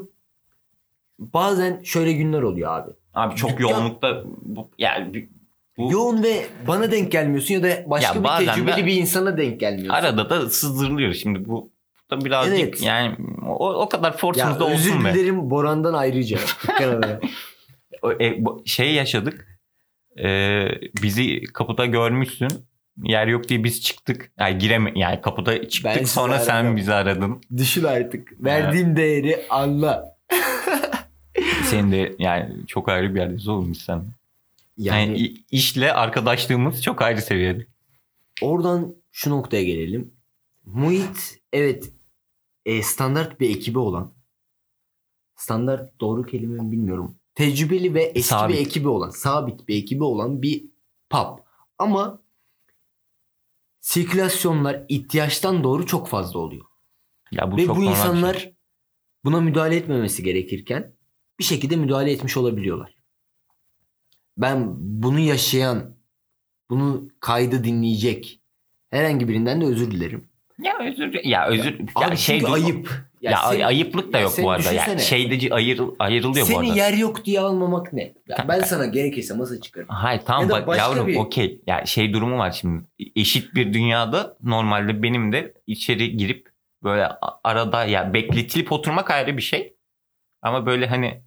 bazen şöyle günler oluyor abi. Abi çok Dükkan- yoğunlukta bu, yani bir- bu Yoğun ve bana denk gelmiyorsun ya da başka Ya bir tecrübeli de- bir insana denk gelmiyorsun. arada da sızdırılıyor. Şimdi bu da birazcık Evet. yani o, o kadar ya forsunuz da özür olsun be. dilerim Boran'dan ayrıca. O- e, şey yaşadık. Ee, bizi kapıda görmüşsün. Yer yok diye biz çıktık. Yani gireme yani kapıda çıktık Ben sonra sen aradım. bizi aradın. Düşün artık. Verdiğim değeri anla. Senin de yani çok ayrı bir yerdeyiz oğlum biz sen. Yani, Yani işle arkadaşlığımız çok ayrı seviyede. oradan şu noktaya gelelim. Muhit evet e, standart bir ekibi olan standart doğru kelime mi bilmiyorum. Tecrübeli ve eski Sabit. bir ekibi olan, sabit bir ekibi olan bir pub. Ama sirkülasyonlar ihtiyaçtan doğru çok fazla oluyor. Ya bu ve çok bu insanlar şey. buna müdahale etmemesi gerekirken bir şekilde müdahale etmiş olabiliyorlar. Ben bunu yaşayan, bunu kaydı dinleyecek herhangi birinden de özür dilerim. Ya özür ya özür ya Abi şey çünkü durum- ayıp. Ya, senin- ayıplık da yok bu arada. Yani şeydeci ayır, ayrılıyor bu Seni arada. yer yok diye almamak ne? Ya Kanka. ben sana gerekirse masa çıkarım. Hayır tamam Ya bak yavrum bir- okey. Ya şey durumu var şimdi. Eşit bir dünyada normalde benim de içeri girip böyle arada ya bekletilip oturmak ayrı bir şey. Ama böyle hani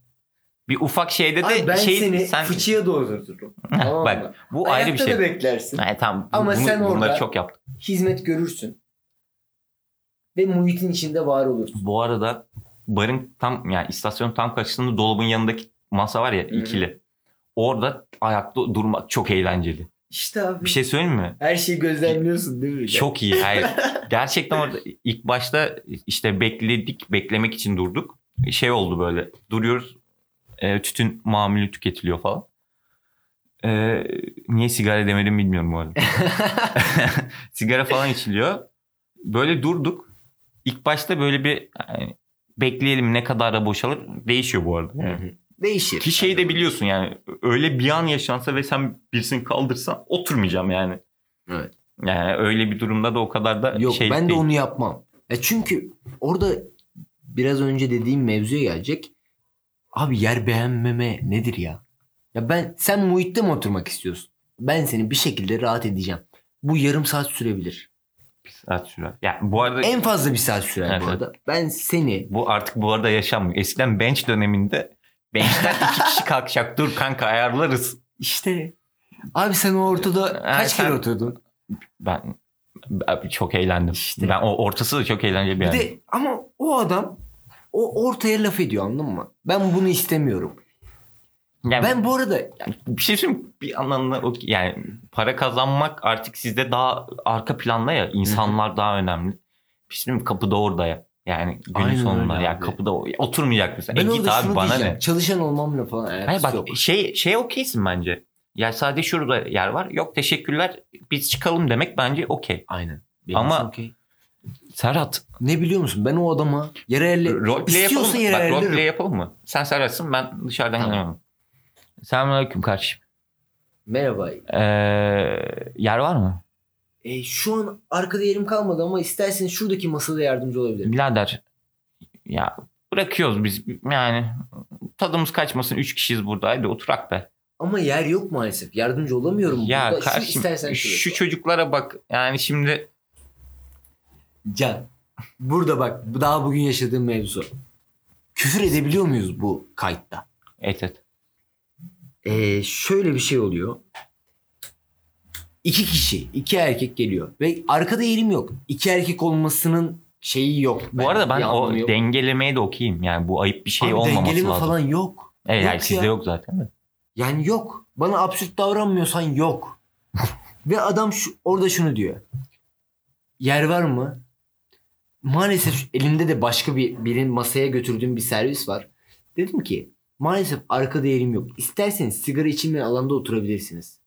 bir ufak şeyde de Abi ben şey seni sen fıçıya doğruturum. tamam bak bu ayrı bir Ayakta şey. da beklersin. Hayır, tamam. Ama Bunu- sen bunları orada- çok yaptık. Hizmet görürsün. Ve muhitin içinde var olursun. Bu arada barın tam yani istasyonun tam karşısında dolabın yanındaki masa var ya Hı hı. ikili. Orada ayakta durmak çok eğlenceli. İşte abi. Bir şey söyleyeyim mi? Her şeyi gözlemliyorsun değil mi? Çok iyi. Hayır. Gerçekten orada ilk başta işte bekledik, beklemek için durduk. Şey oldu böyle. Duruyoruz. E, tütün mamülü tüketiliyor falan. E, niye sigara demedim bilmiyorum bu arada. sigara falan içiliyor. Böyle durduk. İlk başta böyle bir yani, bekleyelim ne kadar da boşalır. Değişiyor bu arada. Hı hı. Değişir. Ki şeyi de biliyorsun yani öyle bir an yaşansa ve sen birisini kaldırsan oturmayacağım yani. Evet. Yani öyle bir durumda da o kadar da Yok şey ben de değil. onu yapmam. Ya çünkü orada biraz önce dediğim mevzuya gelecek. Abi yer beğenmeme nedir ya? Ya ben sen muhitte mi oturmak istiyorsun? Ben seni bir şekilde rahat edeceğim. Bu yarım saat sürebilir. Bir saat sürer. Yani bu arada En fazla bir saat sürer Evet, bu arada. Ben seni bu artık bu arada yaşanmıyor. Eskiden bench döneminde bench'ten iki kişi kalkacak. Dur kanka ayarlarız. işte abi sen o ortada kaç sen- kere oturdun? Ben, ben çok eğlendim. İşte. Ben o ortası da çok eğlenceli bir Bir de ama o adam o ortaya laf ediyor anladın mı? Ben bunu istemiyorum. Yani Ben bu arada bir şey söyleyeyim bir anlamda o yani para kazanmak artık sizde daha arka planda ya insanlar daha önemli. Bir şey mi? kapıda orada ya. Yani günün Aynen sonunda ya abi. kapıda oturmayacak mısın? ben e git abi bana diyeceğim. ne? Çalışan olmamla falan alakası Hayır bak yok. şey şey okeysin bence. Ya sadece şurada yer var. Yok teşekkürler. Biz çıkalım demek bence okey. Aynen. Benim Ama- okey. Serhat Ne biliyor musun? Ben o adama yere elle... roleplay yapalım İstiyorsa mı? yere Bak roleplay yapalım mı? Sen Serhat'sın ben dışarıdan Tamam. gelemem. Selamünaleyküm kardeşim. Merhaba. Ee, yer var mı? E, şu an arkada yerim kalmadı ama isterseniz şuradaki masada yardımcı olabilirim. Birader ya bırakıyoruz biz yani tadımız kaçmasın 3 kişiyiz burada hadi oturak be. Ama yer yok maalesef. Yardımcı olamıyorum. Ya burada. Şu kardeşim istersen şu, şurası. çocuklara bak yani şimdi Can. Burada bak daha bugün yaşadığım mevzu. Küfür edebiliyor muyuz bu kayıtta? et et. Ee, şöyle bir şey oluyor. İki kişi, iki erkek geliyor. Ve arkada yerim yok. İki erkek olmasının şeyi yok. Bu arada ben o yok. dengelemeye de okuyayım yani bu ayıp bir şey Abi olmaması dengeleme lazım. falan yok. Evet yok yani sizde ya. yok zaten de. Yani yok. Bana absürt davranmıyorsan yok. Ve adam şu, orada şunu diyor. Yer var mı? Maalesef elimde de başka bir birin masaya götürdüğüm bir servis var. Dedim ki maalesef arkada yerim yok. İsterseniz sigara içilmeyen alanda oturabilirsiniz.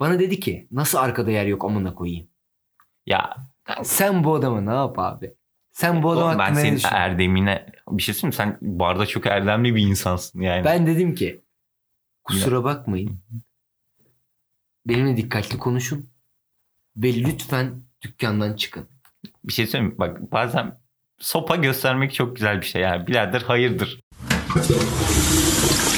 Bana dedi ki nasıl arkada yer yok amına koyayım. Ya Sen bu adama ne yap abi? Sen bu adam oğlum ben hakkında ne senin düşünüyorsun? erdemine bir şey söyleyeyim mi? Sen bu arada çok erdemli bir insansın yani. Ben dedim ki kusura bakmayın. Benimle dikkatli konuşun. Ve lütfen dükkandan çıkın. Bir şey söyleyeyim mi? Bak bazen sopa göstermek çok güzel bir şey yani. Birader hayırdır. Let's.